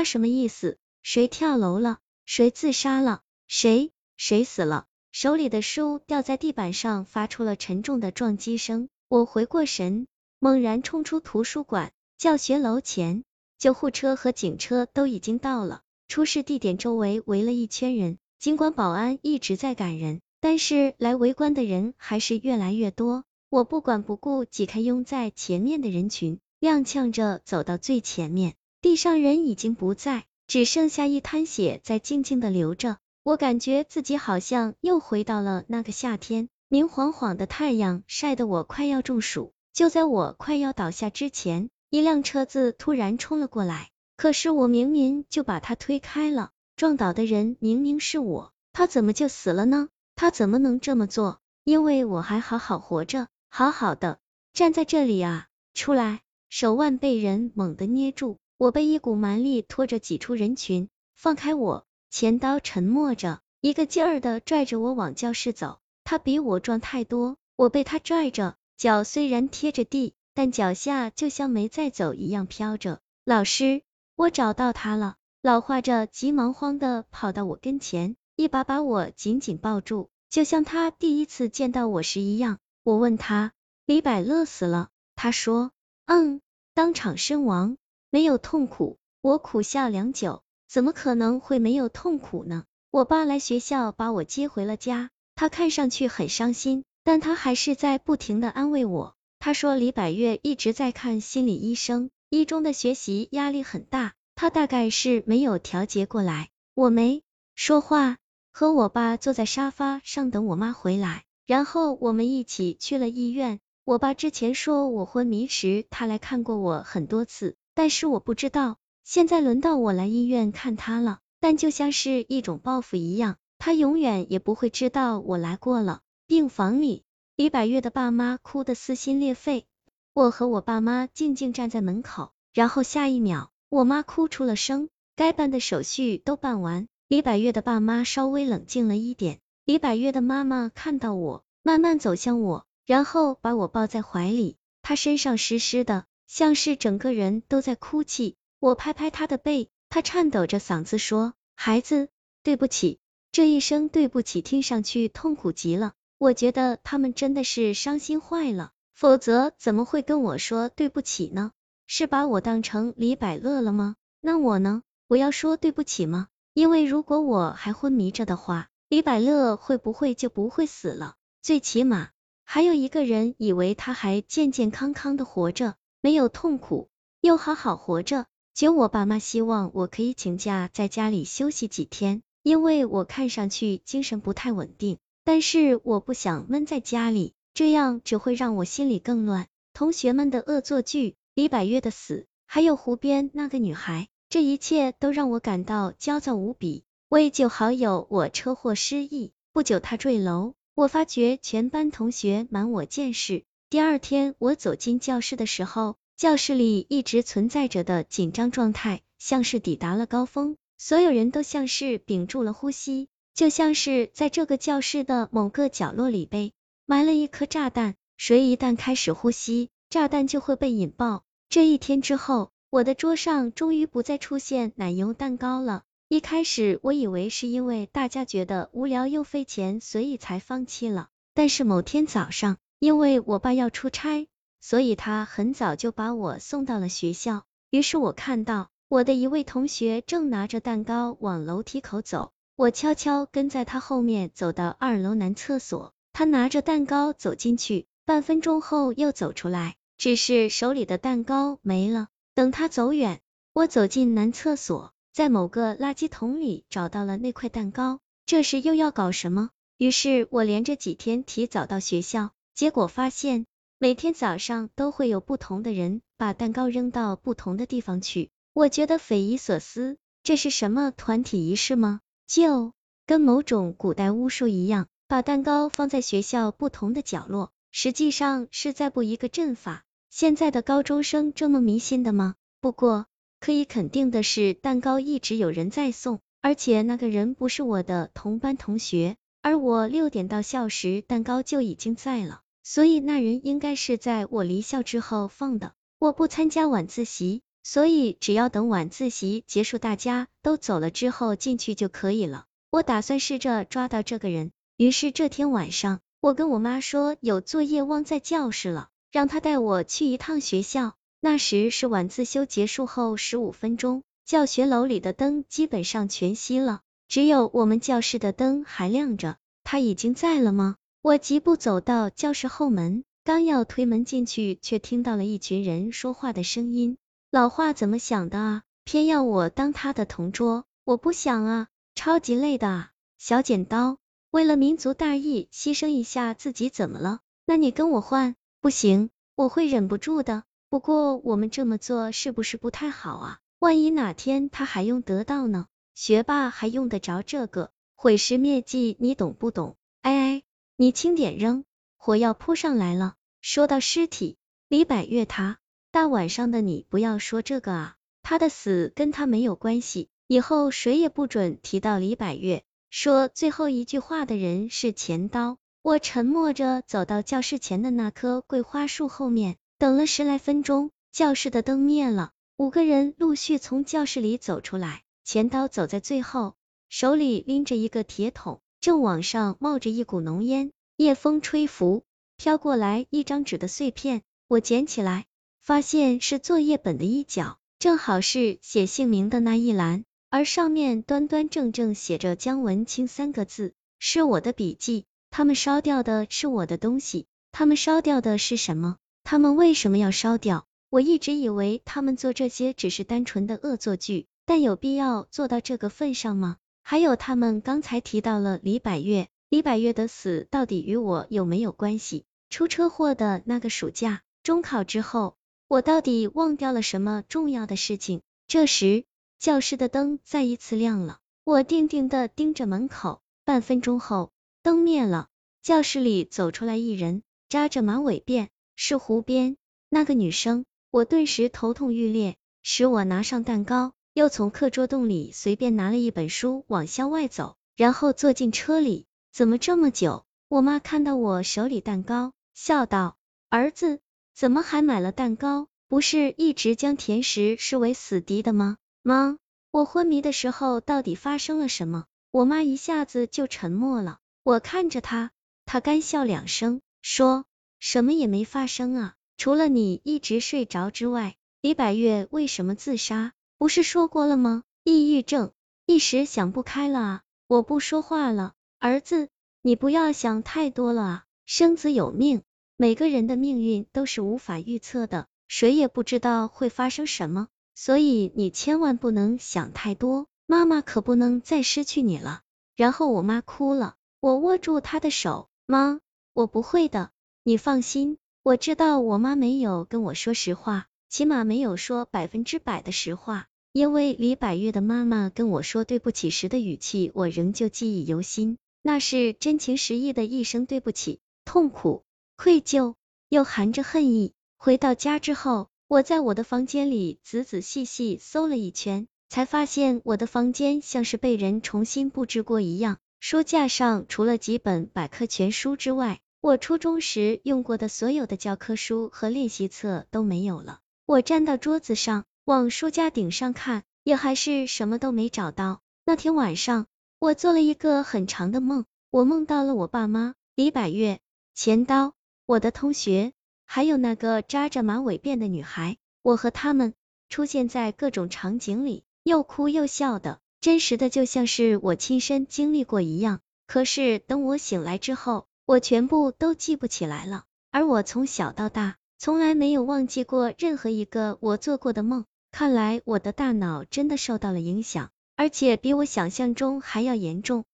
他什么意思？谁跳楼了？谁自杀了？谁？谁死了？手里的书掉在地板上，发出了沉重的撞击声。我回过神，猛然冲出图书馆。教学楼前，救护车和警车都已经到了。出事地点周围围了一圈人，尽管保安一直在赶人，但是来围观的人还是越来越多。我不管不顾，挤开拥在前面的人群，踉跄着走到最前面。地上人已经不在，只剩下一滩血在静静的流着。我感觉自己好像又回到了那个夏天，明晃晃的太阳晒得我快要中暑。就在我快要倒下之前。一辆车子突然冲了过来，可是我明明就把他推开了，撞倒的人明明是我，他怎么就死了呢？他怎么能这么做？因为我还好好活着，好好的站在这里啊！出来！手腕被人猛地捏住，我被一股蛮力拖着挤出人群，放开我！钱刀沉默着，一个劲儿的拽着我往教室走，他比我壮太多，我被他拽着，脚虽然贴着地。但脚下就像没在走一样飘着。老师，我找到他了！老画着急忙慌的跑到我跟前，一把把我紧紧抱住，就像他第一次见到我时一样。我问他，李百乐死了？他说，嗯，当场身亡，没有痛苦。我苦笑良久，怎么可能会没有痛苦呢？我爸来学校把我接回了家，他看上去很伤心，但他还是在不停的安慰我。他说李百月一直在看心理医生，一中的学习压力很大，他大概是没有调节过来。我没说话，和我爸坐在沙发上等我妈回来，然后我们一起去了医院。我爸之前说我昏迷时他来看过我很多次，但是我不知道，现在轮到我来医院看他了。但就像是一种报复一样，他永远也不会知道我来过了。病房里。李百月的爸妈哭得撕心裂肺，我和我爸妈静静站在门口，然后下一秒，我妈哭出了声。该办的手续都办完，李百月的爸妈稍微冷静了一点。李百月的妈妈看到我，慢慢走向我，然后把我抱在怀里，她身上湿湿的，像是整个人都在哭泣。我拍拍他的背，他颤抖着嗓子说：“孩子，对不起。”这一声对不起听上去痛苦极了。我觉得他们真的是伤心坏了，否则怎么会跟我说对不起呢？是把我当成李百乐了吗？那我呢？我要说对不起吗？因为如果我还昏迷着的话，李百乐会不会就不会死了？最起码还有一个人以为他还健健康康的活着，没有痛苦，又好好活着。就我爸妈希望我可以请假在家里休息几天，因为我看上去精神不太稳定。但是我不想闷在家里，这样只会让我心里更乱。同学们的恶作剧，李百月的死，还有湖边那个女孩，这一切都让我感到焦躁无比。为救好友，我车祸失忆，不久他坠楼，我发觉全班同学瞒我见识。第二天我走进教室的时候，教室里一直存在着的紧张状态，像是抵达了高峰，所有人都像是屏住了呼吸。就像是在这个教室的某个角落里被埋了一颗炸弹，谁一旦开始呼吸，炸弹就会被引爆。这一天之后，我的桌上终于不再出现奶油蛋糕了。一开始我以为是因为大家觉得无聊又费钱，所以才放弃了。但是某天早上，因为我爸要出差，所以他很早就把我送到了学校。于是我看到我的一位同学正拿着蛋糕往楼梯口走。我悄悄跟在他后面走到二楼男厕所，他拿着蛋糕走进去，半分钟后又走出来，只是手里的蛋糕没了。等他走远，我走进男厕所，在某个垃圾桶里找到了那块蛋糕。这是又要搞什么？于是我连着几天提早到学校，结果发现每天早上都会有不同的人把蛋糕扔到不同的地方去。我觉得匪夷所思，这是什么团体仪式吗？就跟某种古代巫术一样，把蛋糕放在学校不同的角落，实际上是在布一个阵法。现在的高中生这么迷信的吗？不过可以肯定的是，蛋糕一直有人在送，而且那个人不是我的同班同学，而我六点到校时，蛋糕就已经在了，所以那人应该是在我离校之后放的。我不参加晚自习，所以只要等晚自习结束，大家都走了之后进去就可以了。我打算试着抓到这个人。于是这天晚上，我跟我妈说有作业忘在教室了，让她带我去一趟学校。那时是晚自修结束后十五分钟，教学楼里的灯基本上全熄了，只有我们教室的灯还亮着。他已经在了吗？我疾步走到教室后门，刚要推门进去，却听到了一群人说话的声音。老话怎么想的啊？偏要我当他的同桌？我不想啊，超级累的啊！小剪刀。为了民族大义，牺牲一下自己怎么了？那你跟我换？不行，我会忍不住的。不过我们这么做是不是不太好啊？万一哪天他还用得到呢？学霸还用得着这个？毁尸灭迹，你懂不懂？哎哎，你轻点扔，火药扑上来了。说到尸体，李百月他，大晚上的你不要说这个啊，他的死跟他没有关系，以后谁也不准提到李百月。说最后一句话的人是钱刀。我沉默着走到教室前的那棵桂花树后面，等了十来分钟，教室的灯灭了，五个人陆续从教室里走出来，钱刀走在最后，手里拎着一个铁桶，正往上冒着一股浓烟。夜风吹拂，飘过来一张纸的碎片，我捡起来，发现是作业本的一角，正好是写姓名的那一栏。而上面端端正正写着姜文清三个字，是我的笔记。他们烧掉的是我的东西，他们烧掉的是什么？他们为什么要烧掉？我一直以为他们做这些只是单纯的恶作剧，但有必要做到这个份上吗？还有，他们刚才提到了李百月，李百月的死到底与我有没有关系？出车祸的那个暑假，中考之后，我到底忘掉了什么重要的事情？这时。教室的灯再一次亮了，我定定的盯着门口。半分钟后，灯灭了，教室里走出来一人，扎着马尾辫，是湖边那个女生。我顿时头痛欲裂，使我拿上蛋糕，又从课桌洞里随便拿了一本书往校外走，然后坐进车里。怎么这么久？我妈看到我手里蛋糕，笑道：“儿子，怎么还买了蛋糕？不是一直将甜食视为死敌的吗？”妈，我昏迷的时候到底发生了什么？我妈一下子就沉默了。我看着她，她干笑两声，说什么也没发生啊，除了你一直睡着之外。李百月为什么自杀？不是说过了吗？抑郁症，一时想不开了啊。我不说话了，儿子，你不要想太多了啊。生子有命，每个人的命运都是无法预测的，谁也不知道会发生什么。所以你千万不能想太多，妈妈可不能再失去你了。然后我妈哭了，我握住她的手，妈，我不会的，你放心。我知道我妈没有跟我说实话，起码没有说百分之百的实话，因为李百月的妈妈跟我说对不起时的语气，我仍旧记忆犹新，那是真情实意的一声对不起，痛苦、愧疚，又含着恨意。回到家之后。我在我的房间里仔仔细细搜了一圈，才发现我的房间像是被人重新布置过一样。书架上除了几本百科全书之外，我初中时用过的所有的教科书和练习册都没有了。我站到桌子上，往书架顶上看，也还是什么都没找到。那天晚上，我做了一个很长的梦，我梦到了我爸妈、李百月、钱刀、我的同学。还有那个扎着马尾辫的女孩，我和他们出现在各种场景里，又哭又笑的，真实的就像是我亲身经历过一样。可是等我醒来之后，我全部都记不起来了。而我从小到大，从来没有忘记过任何一个我做过的梦。看来我的大脑真的受到了影响，而且比我想象中还要严重。